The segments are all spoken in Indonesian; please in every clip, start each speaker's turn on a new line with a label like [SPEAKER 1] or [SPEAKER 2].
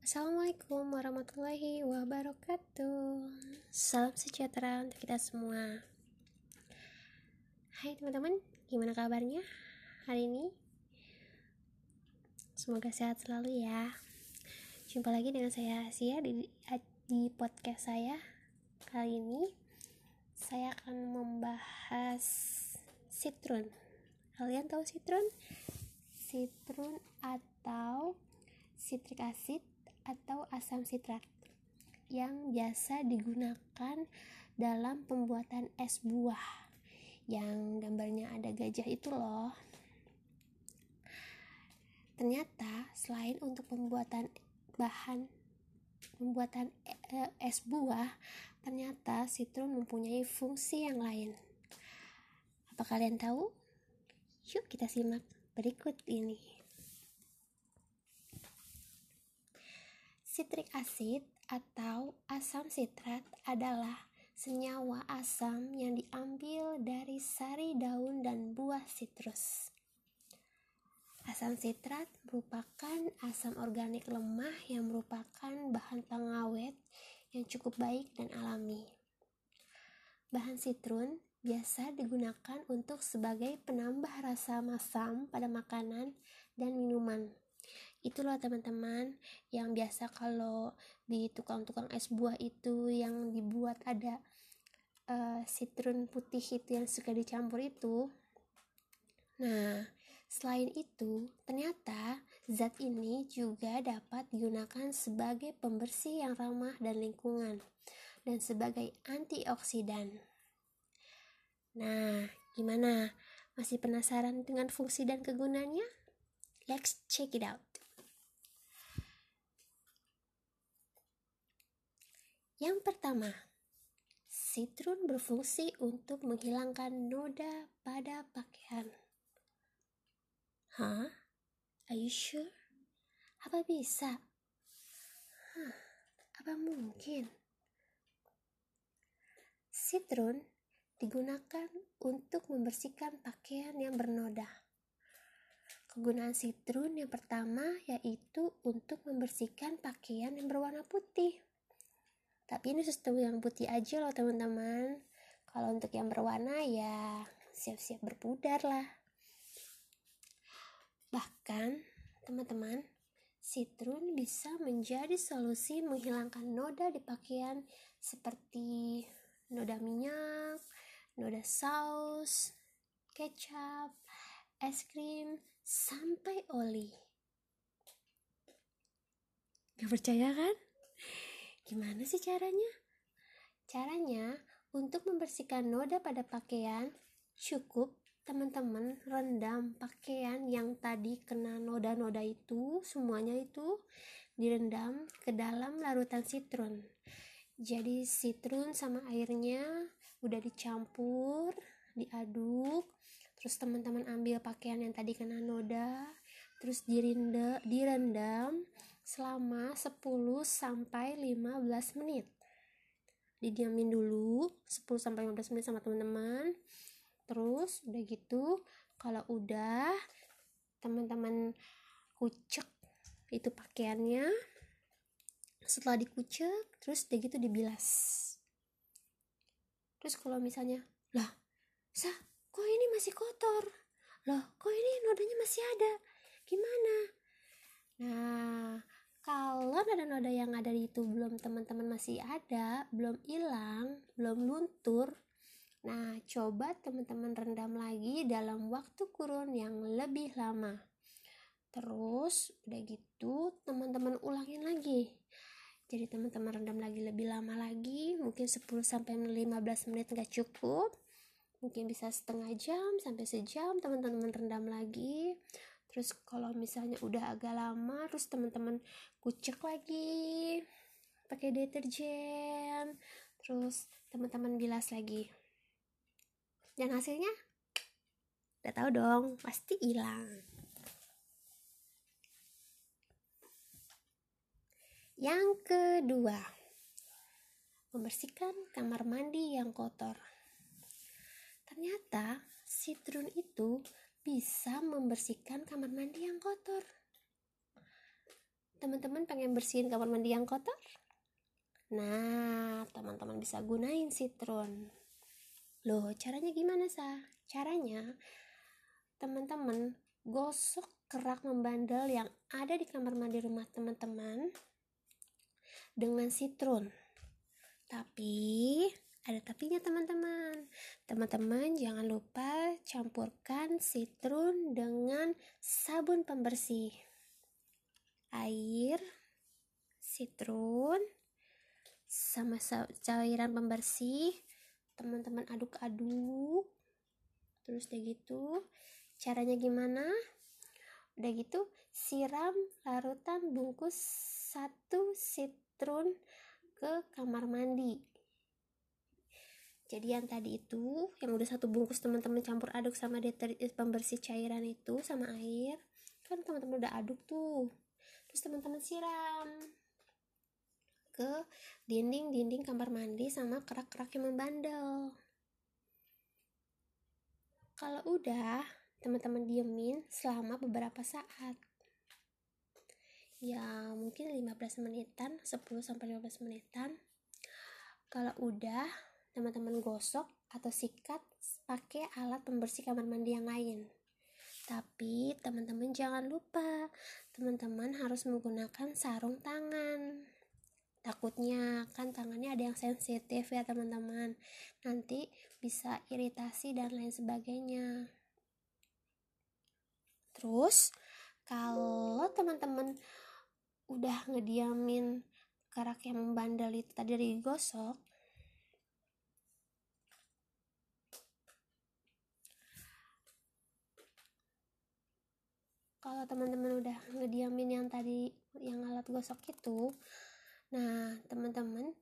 [SPEAKER 1] Assalamualaikum warahmatullahi wabarakatuh. Salam sejahtera untuk kita semua. Hai teman-teman, gimana kabarnya hari ini? Semoga sehat selalu ya. Jumpa lagi dengan saya Asia di, di podcast saya Kali ini. Saya akan membahas citrun Kalian tahu citrun? Citrun atau citric acid atau asam sitrat yang biasa digunakan dalam pembuatan es buah. Yang gambarnya ada gajah itu loh. Ternyata selain untuk pembuatan bahan pembuatan eh, es buah ternyata citron mempunyai fungsi yang lain. Apa kalian tahu? yuk kita simak berikut ini Citric acid atau asam sitrat adalah senyawa asam yang diambil dari sari daun dan buah sitrus. Asam sitrat merupakan asam organik lemah yang merupakan bahan pengawet yang cukup baik dan alami. Bahan sitrun biasa digunakan untuk sebagai penambah rasa masam pada makanan dan minuman itu loh teman-teman yang biasa kalau di tukang-tukang es buah itu yang dibuat ada uh, citrun putih itu yang suka dicampur itu. Nah selain itu ternyata zat ini juga dapat digunakan sebagai pembersih yang ramah dan lingkungan dan sebagai antioksidan. Nah gimana? Masih penasaran dengan fungsi dan kegunaannya? Let's check it out Yang pertama, citrun berfungsi untuk menghilangkan noda pada pakaian. Hah? Are you sure? Apa bisa? Huh, apa mungkin? Citrun digunakan untuk membersihkan pakaian yang bernoda. Kegunaan citrun yang pertama yaitu untuk membersihkan pakaian yang berwarna putih tapi ini sistem yang putih aja loh teman-teman kalau untuk yang berwarna ya siap-siap berpudar lah bahkan teman-teman citrun bisa menjadi solusi menghilangkan noda di pakaian seperti noda minyak, noda saus, kecap, es krim, sampai oli. Gak percaya kan? Gimana sih caranya? Caranya, untuk membersihkan noda pada pakaian, cukup teman-teman rendam pakaian yang tadi kena noda-noda itu, semuanya itu direndam ke dalam larutan citron. Jadi citron sama airnya udah dicampur, diaduk, terus teman-teman ambil pakaian yang tadi kena noda, terus direndam, direndam selama 10 sampai 15 menit. Didiamin dulu 10 sampai 15 menit sama teman-teman. Terus udah gitu, kalau udah teman-teman kucek itu pakaiannya. Setelah dikucek, terus udah gitu dibilas. Terus kalau misalnya, lah, sah, kok ini masih kotor? Loh, kok ini nodanya masih ada? Gimana? Nah, kalau noda-noda yang ada di itu belum teman-teman masih ada, belum hilang, belum luntur, nah coba teman-teman rendam lagi dalam waktu kurun yang lebih lama. Terus udah gitu teman-teman ulangin lagi. Jadi teman-teman rendam lagi lebih lama lagi, mungkin 10 sampai 15 menit nggak cukup. Mungkin bisa setengah jam sampai sejam teman-teman rendam lagi terus kalau misalnya udah agak lama terus teman-teman kucek lagi pakai deterjen. Terus teman-teman bilas lagi dan hasilnya? Udah tahu dong pasti hilang. Yang kedua membersihkan kamar mandi yang kotor. Ternyata citrun itu bisa membersihkan kamar mandi yang kotor. teman-teman pengen bersihin kamar mandi yang kotor? Nah, teman-teman bisa gunain citron. Loh, caranya gimana, Sa? Caranya, teman-teman gosok kerak membandel yang ada di kamar mandi rumah teman-teman dengan citron. Tapi, ada tapinya teman-teman. Teman-teman jangan lupa campurkan citron dengan sabun pembersih air, citron, sama cairan pembersih. Teman-teman aduk-aduk. Terus udah gitu, caranya gimana? Udah gitu, siram larutan bungkus satu citron ke kamar mandi. Jadi yang tadi itu, yang udah satu bungkus teman-teman campur aduk sama deterjen pembersih cairan itu sama air, kan teman-teman udah aduk tuh. Terus teman-teman siram ke dinding-dinding kamar mandi sama kerak-kerak yang membandel. Kalau udah teman-teman diemin selama beberapa saat. Ya mungkin 15 menitan 10 sampai 15 menitan. Kalau udah teman-teman gosok atau sikat pakai alat pembersih kamar mandi yang lain tapi teman-teman jangan lupa, teman-teman harus menggunakan sarung tangan. Takutnya kan tangannya ada yang sensitif ya teman-teman. Nanti bisa iritasi dan lain sebagainya. Terus kalau teman-teman udah ngediamin kerak yang membandel itu tadi digosok, kalau teman-teman udah ngediamin yang tadi yang alat gosok itu nah teman-teman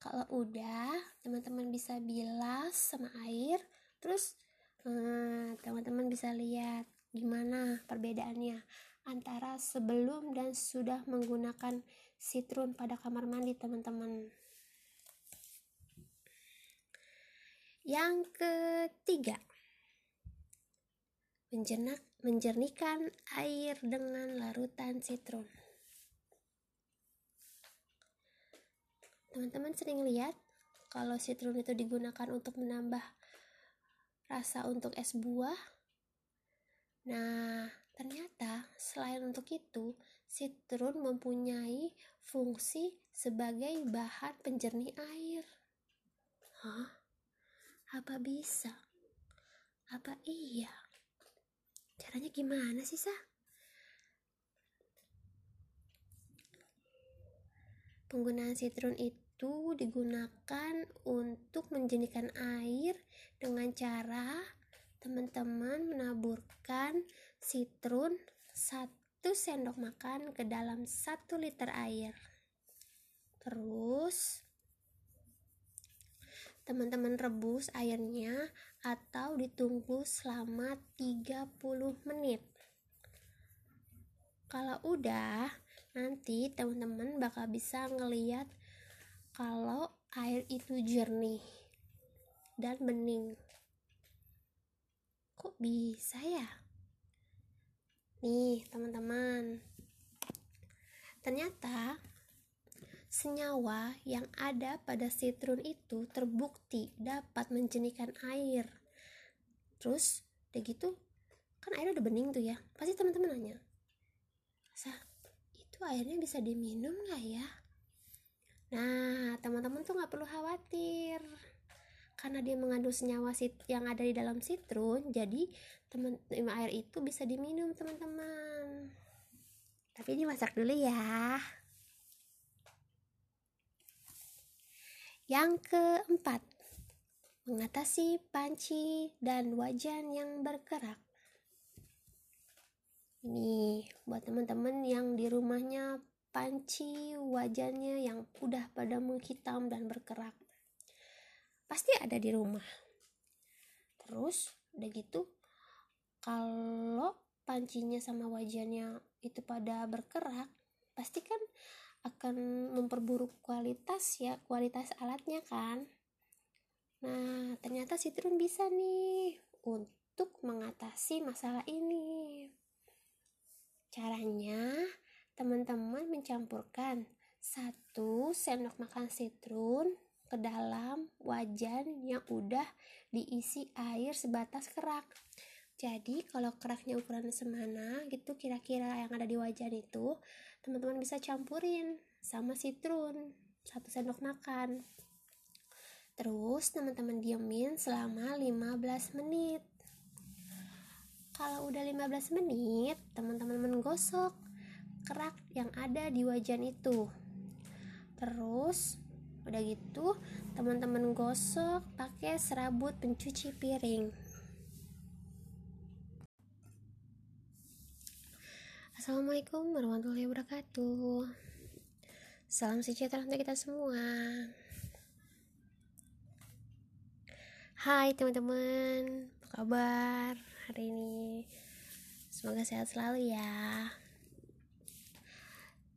[SPEAKER 1] kalau udah teman-teman bisa bilas sama air terus eh, teman-teman bisa lihat gimana perbedaannya antara sebelum dan sudah menggunakan citron pada kamar mandi teman-teman. Yang ketiga menjenak, menjernihkan air dengan larutan citron. Teman-teman sering lihat kalau citron itu digunakan untuk menambah rasa untuk es buah. Nah, ternyata selain untuk itu, citron mempunyai fungsi sebagai bahan penjernih air. Hah? Apa bisa? Apa iya? Caranya gimana sih, Sa? Penggunaan citron itu digunakan untuk menjernihkan air dengan cara teman-teman menaburkan citron satu sendok makan ke dalam satu liter air. Terus teman-teman rebus airnya atau ditunggu selama 30 menit. Kalau udah, nanti teman-teman bakal bisa ngeliat kalau air itu jernih dan bening. Kok bisa ya? Nih, teman-teman. Ternyata senyawa yang ada pada citron itu terbukti dapat menjernihkan air. Terus, udah gitu, kan airnya udah bening tuh ya. Pasti teman-teman nanya, Sah, itu airnya bisa diminum nggak ya? Nah, teman-teman tuh nggak perlu khawatir. Karena dia mengandung senyawa yang ada di dalam citron, jadi teman air itu bisa diminum, teman-teman. Tapi dimasak dulu ya. Yang keempat, mengatasi panci dan wajan yang berkerak. Ini buat teman-teman yang di rumahnya panci wajannya yang udah pada menghitam dan berkerak. Pasti ada di rumah. Terus udah gitu kalau pancinya sama wajannya itu pada berkerak, pasti kan akan memperburuk kualitas ya kualitas alatnya kan. Nah ternyata citron bisa nih untuk mengatasi masalah ini. Caranya teman-teman mencampurkan satu sendok makan sitrun ke dalam wajan yang udah diisi air sebatas kerak. Jadi kalau keraknya ukuran semana gitu kira-kira yang ada di wajan itu teman-teman bisa campurin sama sitrun satu sendok makan. Terus teman-teman diemin selama 15 menit. Kalau udah 15 menit teman-teman menggosok kerak yang ada di wajan itu. Terus udah gitu teman-teman gosok pakai serabut pencuci piring Assalamualaikum warahmatullahi wabarakatuh. Salam sejahtera untuk kita semua. Hai teman-teman. Apa kabar hari ini? Semoga sehat selalu ya.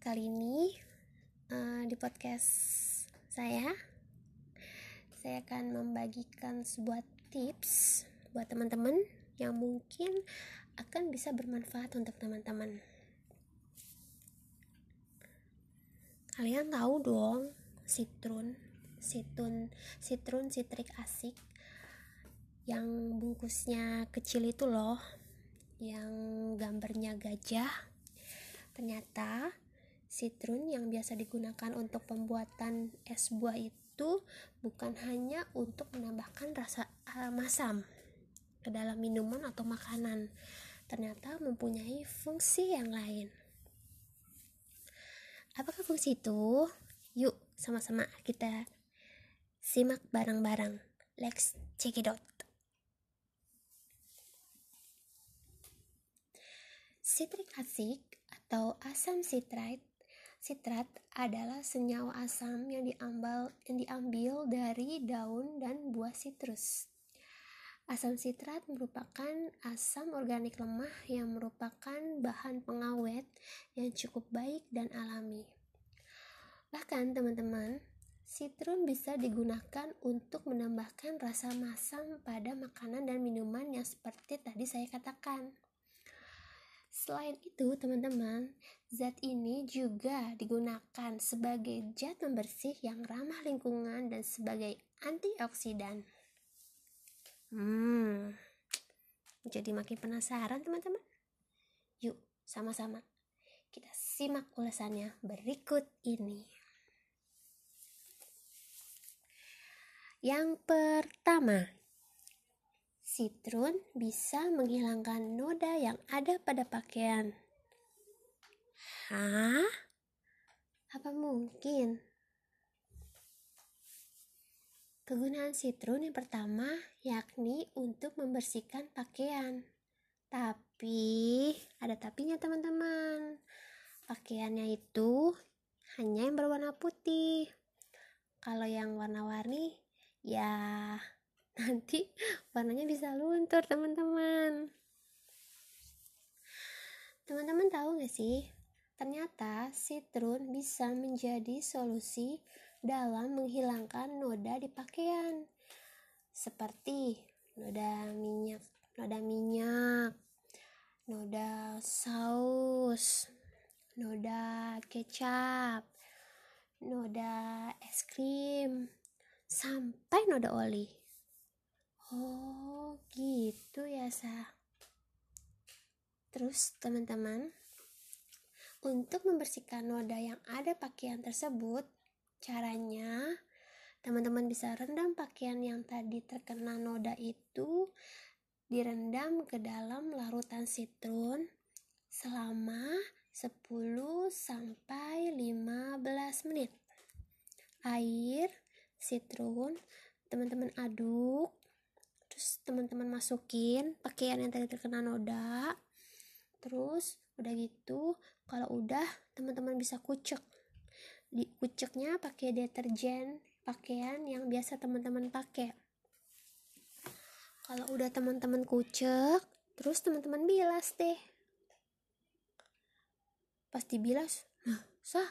[SPEAKER 1] Kali ini uh, Di podcast saya Saya akan membagikan sebuah tips Buat teman-teman yang mungkin akan bisa bermanfaat untuk teman-teman kalian tahu dong citrun citrun citrun citrik asik. Yang bungkusnya kecil itu loh yang gambarnya gajah. Ternyata citrun yang biasa digunakan untuk pembuatan es buah itu bukan hanya untuk menambahkan rasa masam ke dalam minuman atau makanan. Ternyata mempunyai fungsi yang lain Apakah fungsi itu? Yuk, sama-sama kita simak bareng-bareng. Let's check it out. Citric acid atau asam citrat Citrat adalah senyawa asam yang diambil, yang diambil dari daun dan buah citrus. Asam sitrat merupakan asam organik lemah yang merupakan bahan pengawet yang cukup baik dan alami. Bahkan teman-teman, sitrun bisa digunakan untuk menambahkan rasa masam pada makanan dan minuman yang seperti tadi saya katakan. Selain itu, teman-teman, zat ini juga digunakan sebagai zat pembersih yang ramah lingkungan dan sebagai antioksidan. Hmm, jadi makin penasaran teman-teman? Yuk, sama-sama kita simak ulasannya berikut ini. Yang pertama, sitrun bisa menghilangkan noda yang ada pada pakaian. Hah? Apa mungkin? Kegunaan sitrun yang pertama yakni untuk membersihkan pakaian. Tapi ada tapinya teman-teman. Pakaiannya itu hanya yang berwarna putih. Kalau yang warna-warni ya nanti warnanya bisa luntur teman-teman. Teman-teman tahu gak sih? Ternyata sitrun bisa menjadi solusi dalam menghilangkan noda di pakaian seperti noda minyak, noda minyak, noda saus, noda kecap, noda es krim, sampai noda oli. Oh, gitu ya, Sa. Terus, teman-teman, untuk membersihkan noda yang ada pakaian tersebut, Caranya, teman-teman bisa rendam pakaian yang tadi terkena noda itu direndam ke dalam larutan sitrun selama 10 sampai 15 menit. Air, sitrun, teman-teman aduk, terus teman-teman masukin pakaian yang tadi terkena noda. Terus udah gitu, kalau udah teman-teman bisa kucek dikuceknya pakai deterjen pakaian yang biasa teman-teman pakai. Kalau udah teman-teman kucek terus teman-teman bilas deh. Pasti bilas nah sah?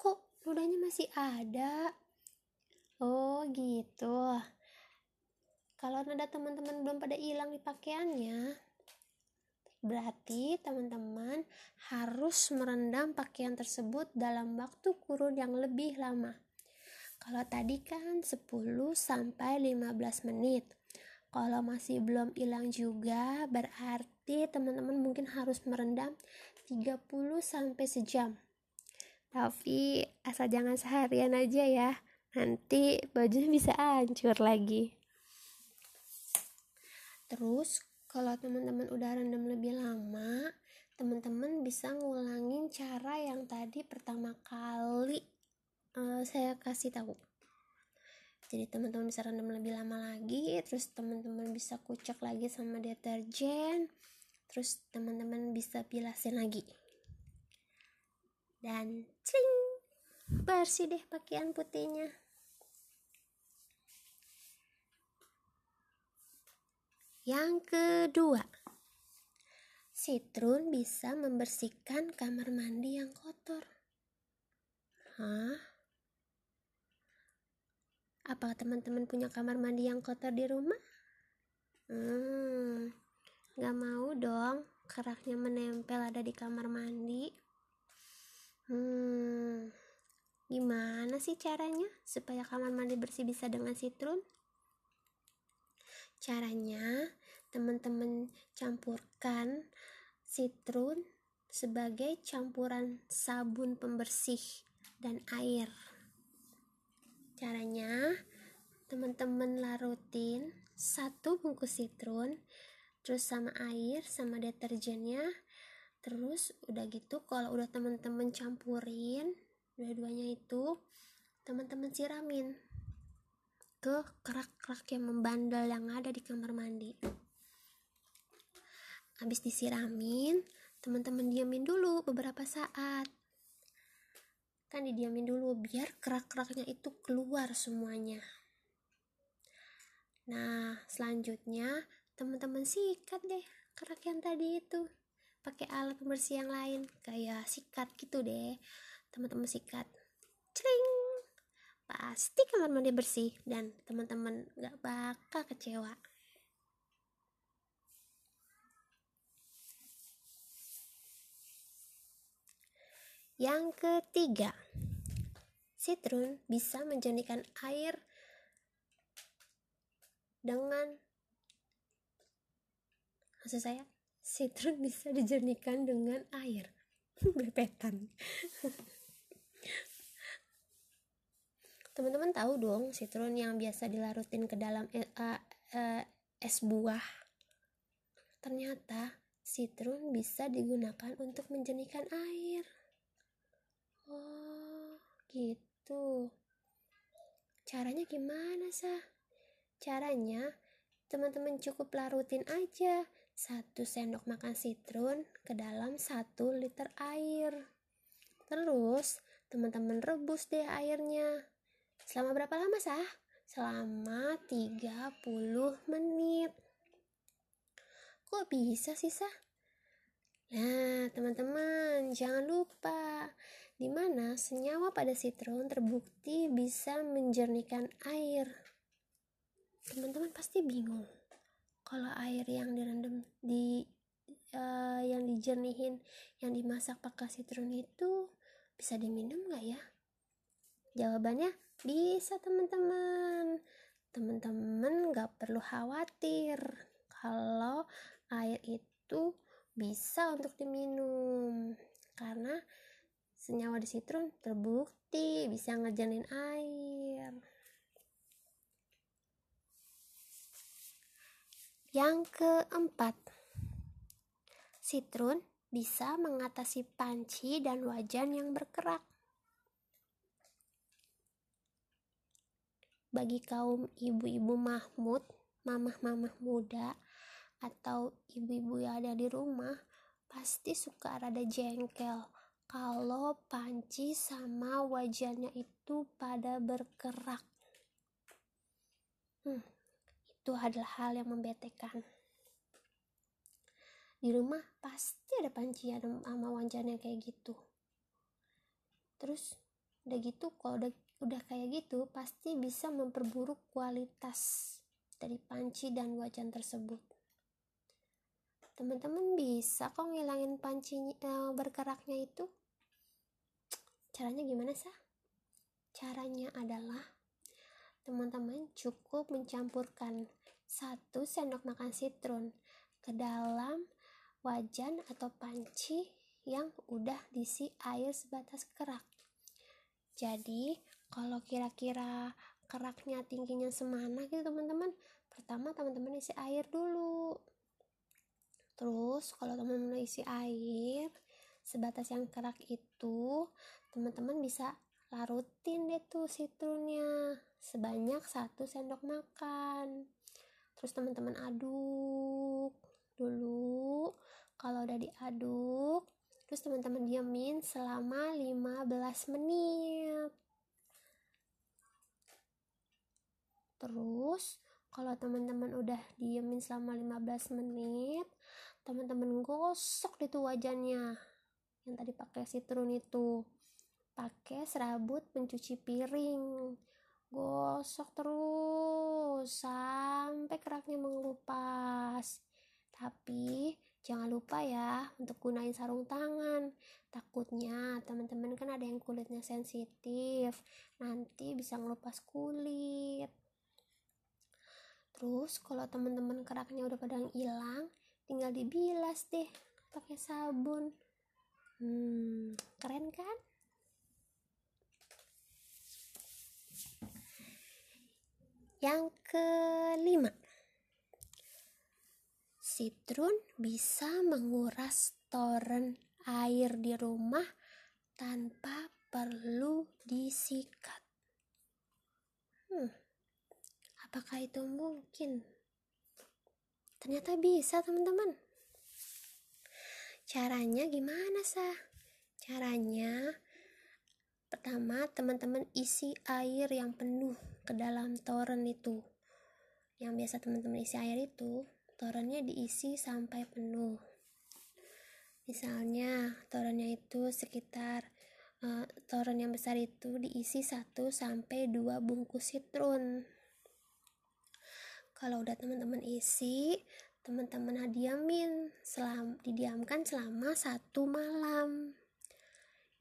[SPEAKER 1] Kok nodanya masih ada? Oh gitu. Kalau noda teman-teman belum pada hilang di pakaiannya Berarti teman-teman harus merendam pakaian tersebut dalam waktu kurun yang lebih lama. Kalau tadi kan 10 sampai 15 menit. Kalau masih belum hilang juga, berarti teman-teman mungkin harus merendam 30 sampai sejam. Tapi asal jangan seharian aja ya. Nanti bajunya bisa hancur lagi. Terus kalau teman-teman udah rendam lebih lama, teman-teman bisa ngulangin cara yang tadi pertama kali uh, saya kasih tahu. Jadi teman-teman bisa rendam lebih lama lagi terus teman-teman bisa kucek lagi sama deterjen terus teman-teman bisa bilasin lagi. Dan cing bersih deh pakaian putihnya yang kedua Citrun bisa membersihkan kamar mandi yang kotor. Hah? Apa teman-teman punya kamar mandi yang kotor di rumah? Hmm, gak mau dong keraknya menempel ada di kamar mandi. Hmm, gimana sih caranya supaya kamar mandi bersih bisa dengan citrun? Caranya, teman-teman campurkan citrun sebagai campuran sabun pembersih dan air. Caranya, teman-teman larutin satu bungkus citrun, terus sama air, sama deterjennya, terus udah gitu kalau udah teman-teman campurin dua-duanya itu, teman-teman siramin ke kerak-kerak yang membandel yang ada di kamar mandi. Habis disiramin, teman-teman diamin dulu beberapa saat. Kan didiamin dulu biar kerak-keraknya itu keluar semuanya. Nah selanjutnya teman-teman sikat deh kerak yang tadi itu. Pakai alat pembersih yang lain kayak sikat gitu deh. Teman-teman sikat. Cering pasti kamar mandi bersih dan teman-teman gak bakal kecewa. Yang ketiga, citrun bisa menjernihkan air dengan maksud saya citrun bisa dijernihkan dengan air. Bepetan teman-teman tahu dong citrun yang biasa dilarutin ke dalam uh, uh, es buah ternyata citrun bisa digunakan untuk menjernihkan air Oh, gitu. Caranya gimana, sah? Caranya, teman-teman cukup larutin aja satu sendok makan citrun ke dalam satu liter air. Terus, teman-teman rebus deh airnya. Selama berapa lama, sah? Selama 30 menit. Kok bisa sih, sah? Nah, teman-teman, jangan lupa di mana senyawa pada sitron terbukti bisa menjernihkan air. Teman-teman pasti bingung kalau air yang direndam di uh, yang dijernihin, yang dimasak pakai sitron itu bisa diminum nggak ya? Jawabannya bisa teman-teman. Teman-teman nggak perlu khawatir kalau air itu bisa untuk diminum karena senyawa di sitrun terbukti bisa ngejanin air. Yang keempat, sitrun bisa mengatasi panci dan wajan yang berkerak. Bagi kaum ibu-ibu Mahmud, mamah-mamah muda, atau ibu-ibu yang ada di rumah, pasti suka rada jengkel kalau panci sama wajahnya itu pada bergerak. Hmm, itu adalah hal yang membetekan. Di rumah pasti ada panci sama wajahnya kayak gitu. Terus udah gitu kalau udah udah kayak gitu pasti bisa memperburuk kualitas dari panci dan wajan tersebut. Teman-teman bisa kok ngilangin panci uh, bergeraknya itu? Caranya gimana sih caranya adalah teman-teman cukup mencampurkan satu sendok makan citron ke dalam wajan atau panci yang udah diisi air sebatas kerak. Jadi kalau kira-kira keraknya tingginya semana gitu teman-teman? Pertama teman-teman isi air dulu. Terus kalau teman-teman isi air sebatas yang kerak itu teman-teman bisa larutin deh tuh citrunnya sebanyak satu sendok makan. Terus teman-teman aduk dulu. Kalau udah diaduk terus teman-teman diamin selama 15 menit terus kalau teman-teman udah diamin selama 15 menit teman-teman gosok di wajannya. Yang tadi pakai citron itu. Pakai serabut pencuci piring. Gosok terus sampai keraknya mengelupas. Tapi jangan lupa ya untuk gunain sarung tangan. Takutnya teman-teman kan ada yang kulitnya sensitif. Nanti bisa ngelupas kulit terus kalau teman-teman keraknya udah pada hilang tinggal dibilas deh pakai sabun. Hmm keren kan? Yang kelima. Citrun bisa menguras toren air di rumah tanpa perlu disikat. Hmm, apakah itu mungkin? Ternyata bisa, teman-teman. Caranya gimana, sah? Caranya pertama, teman-teman isi air yang penuh ke dalam toren itu. Yang biasa teman-teman isi air itu, torennya diisi sampai penuh. Misalnya, torennya itu sekitar uh, toren yang besar itu diisi 1 sampai 2 bungkus citrun kalau udah teman-teman isi teman-teman diamin selam didiamkan selama satu malam.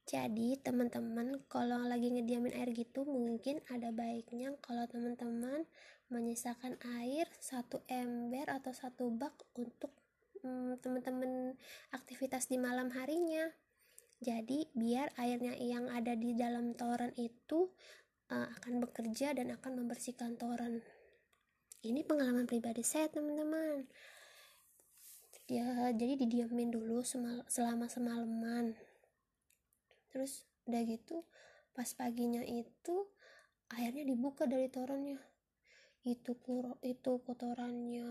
[SPEAKER 1] Jadi teman-teman kalau lagi ngediamin air gitu mungkin ada baiknya kalau teman-teman menyisakan air satu ember atau satu bak untuk hmm, teman-teman aktivitas di malam harinya. Jadi biar airnya yang ada di dalam toren itu uh, akan bekerja dan akan membersihkan toren ini pengalaman pribadi saya teman-teman. Ya jadi didiamin dulu semal selama semalaman. Terus udah gitu pas paginya itu airnya dibuka dari torennya itu kuro itu kotorannya.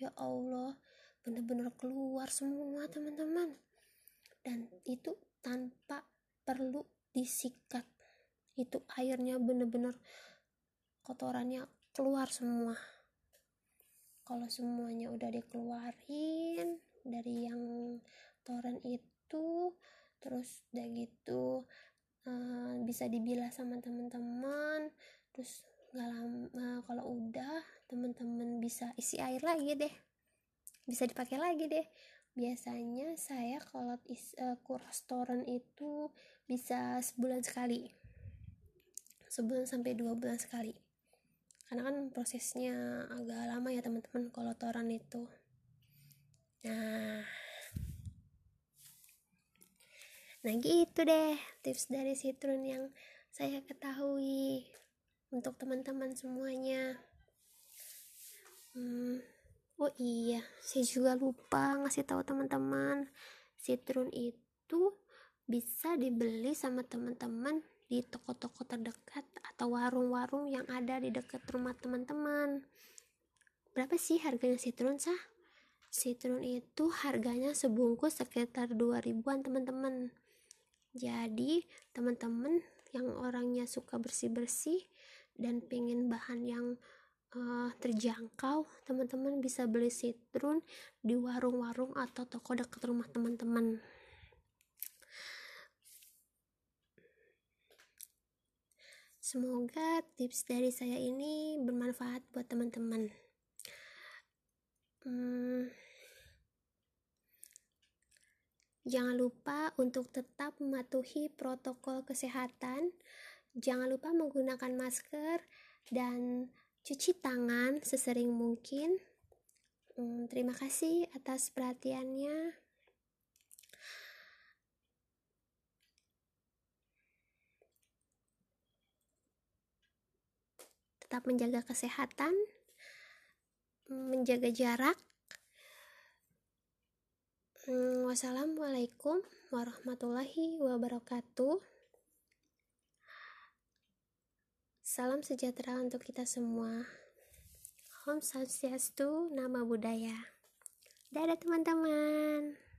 [SPEAKER 1] Ya Allah bener-bener keluar semua teman-teman. Dan itu tanpa perlu disikat. Itu airnya bener-bener kotorannya keluar semua. Kalau semuanya udah dikeluarin dari yang toren itu terus udah gitu uh, bisa dibilas sama teman-teman terus nggak lama uh, kalau udah teman-teman bisa isi air lagi deh. Bisa dipakai lagi deh. Biasanya saya kalau is, uh, kuras toren itu bisa sebulan sekali. Sebulan sampai dua bulan sekali karena kan prosesnya agak lama ya teman-teman kalau toran itu. Nah. Nah gitu deh tips dari citron yang saya ketahui untuk teman-teman semuanya. Hmm, oh iya. Saya juga lupa ngasih tahu teman-teman citron itu bisa dibeli sama teman-teman di toko-toko terdekat atau warung-warung yang ada di dekat rumah teman-teman. Berapa sih harganya citron sah? Citron itu harganya sebungkus sekitar 2000-an teman-teman. Jadi, teman-teman yang orangnya suka bersih-bersih dan pengen bahan yang uh, terjangkau, teman-teman bisa beli citron di warung-warung atau toko dekat rumah teman-teman. Semoga tips dari saya ini bermanfaat buat teman-teman. hmm, jangan lupa untuk tetap mematuhi protokol kesehatan. Jangan lupa menggunakan masker dan cuci tangan sesering mungkin. Hmm, terima kasih atas perhatiannya tetap menjaga kesehatan, menjaga jarak. Hmm, wassalamualaikum warahmatullahi wabarakatuh. Salam sejahtera untuk kita semua. Om Swastiastu, nama budaya. Dadah teman-teman.